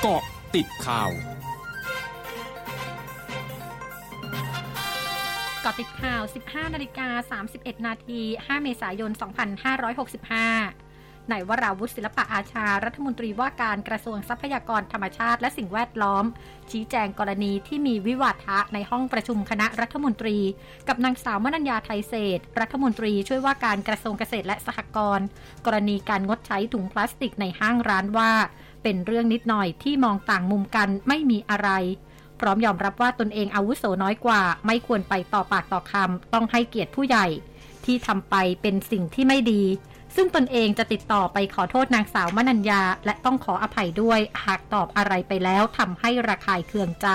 เกาะติดข่าวกาะติดข่าว 15 นาฬิกา 31 นาที 5 เมษายน 2565 นายวราวุฒิศิลปะอาชา รัฐมนตรีว่าการกระทรวงทรัพยากรธรรมชาติและสิ่งแวดล้อม ชี้แจงกรณีที่มีวิวาทะในห้องประชุมคณะรัฐมนตรี กับนางสาวมนัญญาไทยเศษ รัฐมนตรีช่วยว่าการกระทรวงเกษตรและสหกรณ์กรณีการงดใช้ถุงพลาสติกในห้างร้านว่า เป็นเรื่องนิดหน่อยที่มองต่างมุมกันไม่มีอะไรพร้อมยอมรับว่าตนเองอาวุโสน้อยกว่า ไม่ควรไปต่อปากต่อคำต้องให้เกียรติผู้ใหญ่ ที่ทำไปเป็นสิ่งที่ไม่ดี ซึ่งตนเองจะติดต่อไปขอโทษนางสาวมนัญญา และต้องขออภัยด้วยหากตอบอะไรไปแล้วทำให้ระคายเคืองใจ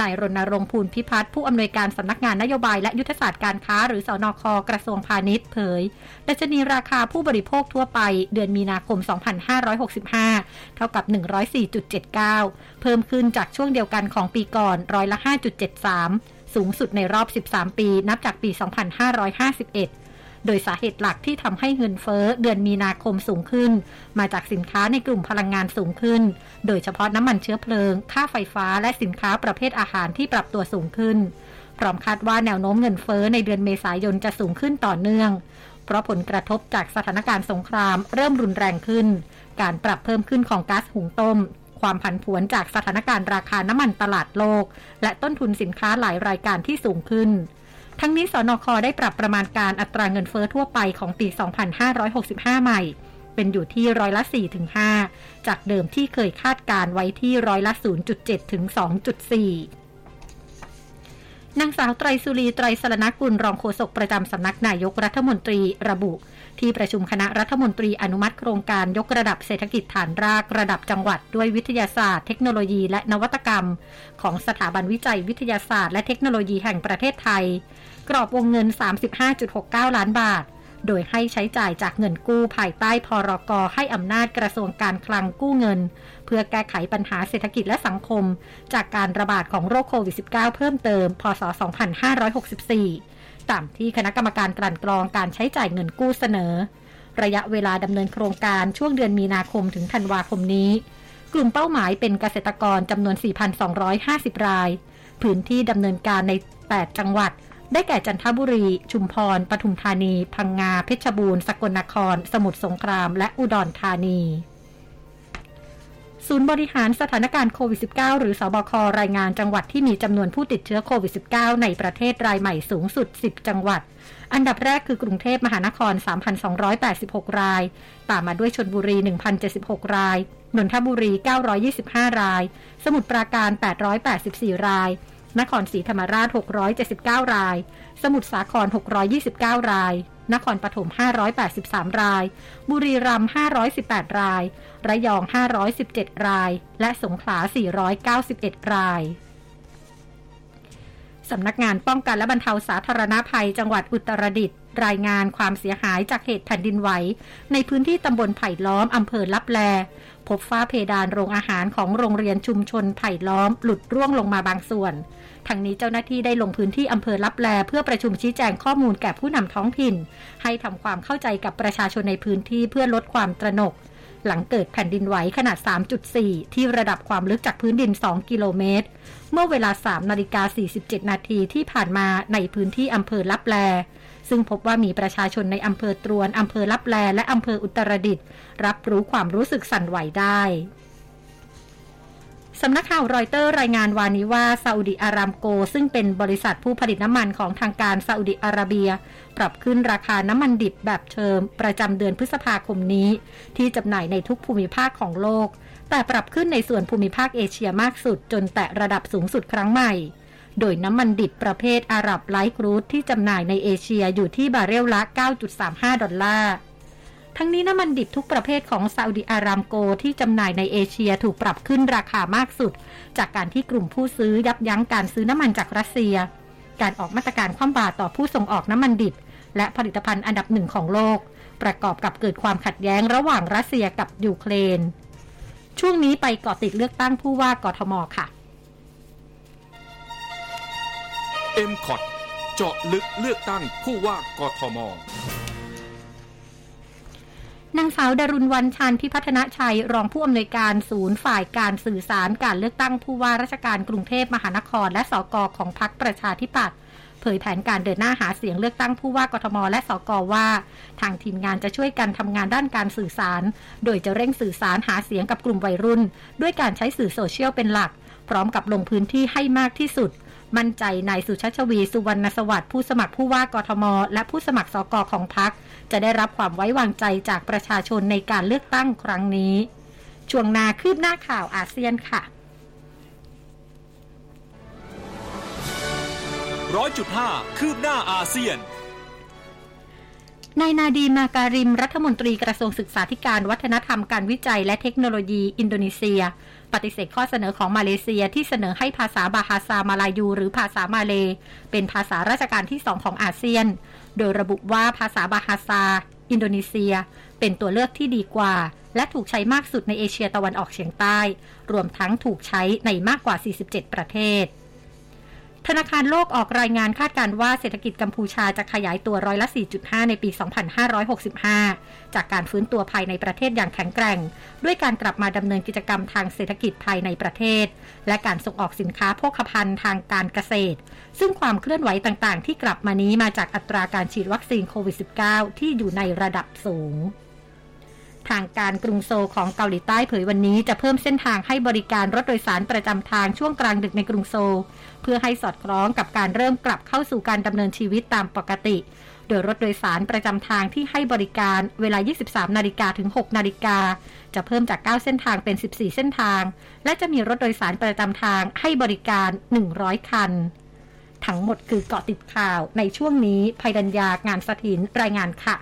นายรณรงค์ภูลพิพัฒน์ผู้อำนวยการสำนักงานนโยบายและยุทธศาสตร์การค้าหรือสอนอคกระทรวงพาณิชย์เผย ดัชนีราคาผู้บริโภคทั่วไป เดือนมีนาคม 2565 เท่ากับ 104.79 เพิ่มขึ้นจากช่วงเดียวกันของปีก่อนร้อยละ 5.73 สูงสุดในรอบ 13 ปี นับจากปี 2551 โดยสาเหตุหลักที่ทำให้เงินเฟ้อเดือนมีนาคมสูงขึ้น มาจากสินค้าในกลุ่มพลังงานสูงขึ้น โดยเฉพาะน้ำมันเชื้อเพลิง ค่าไฟฟ้าและสินค้าประเภทอาหารที่ปรับตัวสูงขึ้น พร้อมคาดว่าแนวโน้มเงินเฟ้อในเดือนเมษายนจะสูงขึ้นต่อเนื่อง เพราะผลกระทบจากสถานการณ์สงครามเริ่มรุนแรงขึ้น การปรับเพิ่มขึ้นของก๊าซหุงต้มความผันผวนจากสถานการณ์ราคาน้ำมันตลาดโลก และต้นทุนสินค้าหลายรายการที่สูงขึ้น ทั้งนี้สนคได้ปรับประมาณการอัตราเงินเฟอ้อทั่วไปของปี 2565 ใหม่ เป็นอยู่ที่ร้อยละ 4-5 จากเดิมที่เคยคาดการไว้ที่ร้อยละ 0.7 ถึง 2.4 นางสาวไตรสุรีไตรสรณกุลรองโฆษกประจำสำนักนายกรัฐมนตรีระบุ ที่ประชุมคณะรัฐมนตรีอนุมัติโครงการยกระดับเศรษฐกิจฐานรากระดับจังหวัด ด้วยวิทยาศาสตร์ เทคโนโลยีและนวัตกรรม ของสถาบันวิจัยวิทยาศาสตร์และเทคโนโลยีแห่งประเทศไทย กรอบวงเงิน 35.69 ล้านบาท โดยให้ใช้จ่ายจากเงินกู้ภายใต้พรกให้อำนาจกระทรวงการคลังกู้เงิน เพื่อแก้ไขปัญหาเศรษฐกิจและสังคม จากการระบาดของโรคโควิด -19 เพิ่มเติม พศ 2564 ตามที่คณะกรรมการกลั่นกรองการใช้จ่ายเงินกู้เสนอ ระยะเวลาดำเนินโครงการช่วงเดือนมีนาคมถึงธันวาคมนี้ กลุ่มเป้าหมายเป็นเกษตรกรจำนวน 4,250 ราย พื้นที่ดำเนินการใน 8 จังหวัด ได้แก่จันทบุรี ชุมพร ปทุมธานี พังงา เพชรบูรณ์ สกลนคร สมุทรสงคราม และอุดรธานี ศูนย์บริหารสถานการณ์โควิด -19 หรือสอบครายงานจังหวัดที่มีจำนวนผู้ติดเชื้อโควิด -19 ในประเทศรายใหม่สูงสุด 10 จังหวัด อันดับแรกคือกรุงเทพมหานคร 3,286 ราย ตามมาด้วยชนบุรี 1,076 ราย นนทบุรี 925 ราย สมุทรปราการ 884 ราย นครศรีธรรมราช 679 ราย สมุทรสาคร 629 ราย นครปฐม 583 ราย บุรีรัมย์ 518 ราย ระยอง 517 ราย และสงขลา 491 รายสำนักงานป้องกันและบรรเทาสาธารณาภัยจังหวัดอุตรดิตถ์รายงานความเสียหายจากเหตุแผ่นดินไหว ในพื้นที่ตำบลไผ่ล้อมอำเภอลับแล พบฝ้าเพดานโรงอาหารของโรงเรียนชุมชนไผ่ล้อม หลุดร่วงลงมาบางส่วนทางนี้เจ้าหน้าที่ได้ลงพื้นที่อำเภอลับแลเพื่อประชุมชี้แจงข้อมูลแก่ผู้นำท้องถิ่น ให้ทำความเข้าใจกับประชาชนในพื้นที่เพื่อลดความตระหนก หลังเกิดแผ่นดินไหวขนาด 3.4 ที่ระดับความลึกจากพื้นดิน 2 กิโลเมตร เมื่อเวลา3นาฬิกา47 นาทีที่ผ่านมาในพื้นที่อำเภอลับแล ซึ่งพบว่ามีประชาชนในอำเภอตรวนอำเภอลับแลและอำเภออุตรดิตถ์รับรู้ความรู้สึกสั่นไหวได้สำนักข่าวรอยเตอร์รายงานวานี้ว่าซาอุดิอารามโก ซึ่งเป็นบริษัทผู้ผลิตน้ำมันของทางการซาอุดิอาระเบีย ปรับขึ้นราคาน้ำมันดิบแบบเชิม ประจำเดือนพฤษภาคมนี้ ที่จำหน่ายในทุกภูมิภาคของโลก แต่ปรับขึ้นในส่วนภูมิภาคเอเชียมากสุด จนแตะระดับสูงสุดครั้งใหม่ โดยน้ำมันดิบประเภทอาหรับไลท์กรูดที่จำหน่ายในเอเชียอยู่ที่บาร์เรลละ 9.35 ดอลลาร์ทั้งนี้น้ำมันดิบทุกประเภทของซาอุดิอารามโกที่จำหน่ายในเอเชียถูกปรับขึ้นราคามากสุด จากการที่กลุ่มผู้ซื้อยับยั้งการซื้อน้ำมันจากรัสเซีย การออกมาตรการคว่ำบาตรต่อผู้ส่งออกน้ำมันดิบ และผลิตภัณฑ์อันดับหนึ่งของโลก ประกอบกับเกิดความขัดแย้งระหว่างรัสเซียกับยูเครน ช่วงนี้ไปเกาะติดเลือกตั้งผู้ว่ากทมค่ะ เอ็มคอดเจาะลึกเลือกตั้งผู้ว่ากทม นางสาวดารุณวันชันพิพัฒนชัย รองผู้อำนวยการศูนย์ฝ่ายการสื่อสารการเลือกตั้งผู้ว่าราชการกรุงเทพมหานคร และสกของพรรคประชาธิปัตย์เผยแผนการเดินหน้าหาเสียงเลือกตั้งผู้ว่ากทม และสกว่า ทางทีมงานจะช่วยกันทำงานด้านการสื่อสาร โดยจะเร่งสื่อสารหาเสียงกับกลุ่มวัยรุ่น ด้วยการใช้สื่อโซเชียลเป็นหลัก พร้อมกับลงพื้นที่ให้มากที่สุด มั่นใจนายสุชาชวีสุวรรณสวัสดิ์ผู้สมัครผู้ว่ากทม และผู้สมัครสกของพรรคจะได้รับความไว้วางใจจากประชาชนในการเลือกตั้งครั้งนี้ ช่วงนาคืบหน้าข่าวอาเซียนค่ะร้อยจุดห้าคืบหน้าอาเซียน นายนาดีมาการิมรัฐมนตรีกระทรวงศึกษาธิการวัฒนธรรมการวิจัยและเทคโนโลยีอินโดนีเซีย ปฏิเสธข้อเสนอของมาเลเซียที่เสนอให้ภาษาบาฮาซามาลายู หรือภาษามาเลย์ เป็นภาษาราชการที่สองของอาเซียน โดยระบุว่าภาษาบาฮาซา อินโดนีเซีย เป็นตัวเลือกที่ดีกว่า และถูกใช้มากสุดในเอเชียตะวันออกเฉียงใต้ รวมทั้งถูกใช้ในมากกว่า 47 ประเทศ ธนาคารโลกออกรายงานคาดการว่าเศรษฐกิจกัมพูชาจะขยายตัวร้อยละ 4.5 ในปี 2565 จากการฟื้นตัวภายในประเทศอย่างแข็งแกร่ง ด้วยการกลับมาดำเนินกิจกรรมทางเศรษฐกิจภายในประเทศ และการส่งออกสินค้าโภคภัณฑ์ทางการเกษตร ซึ่งความเคลื่อนไหวต่างๆ ที่กลับมานี้มาจากอัตราการฉีดวัคซีนโควิด -19 ที่อยู่ในระดับสูง ทางการกรุงโซลของเกาหลีใต้เผยวันนี้จะเพิ่มเส้นทางให้บริการรถโดยสารประจำทางช่วงกลางดึกในกรุงโซล เพื่อให้สอดคล้องกับการเริ่มกลับเข้าสู่การดำเนินชีวิตตามปกติ โดยรถโดยสารประจำทางที่ให้บริการเวลา 23 นาฬิกาถึง 6 นาฬิกา จะเพิ่มจาก 9 เส้นทางเป็น 14 เส้นทาง และจะมีรถโดยสารประจำทางให้บริการ 100 คัน ทั้งหมดคือเกาะติดข่าวในช่วงนี้ภัยดัญญางานสถินรายงานค่ะ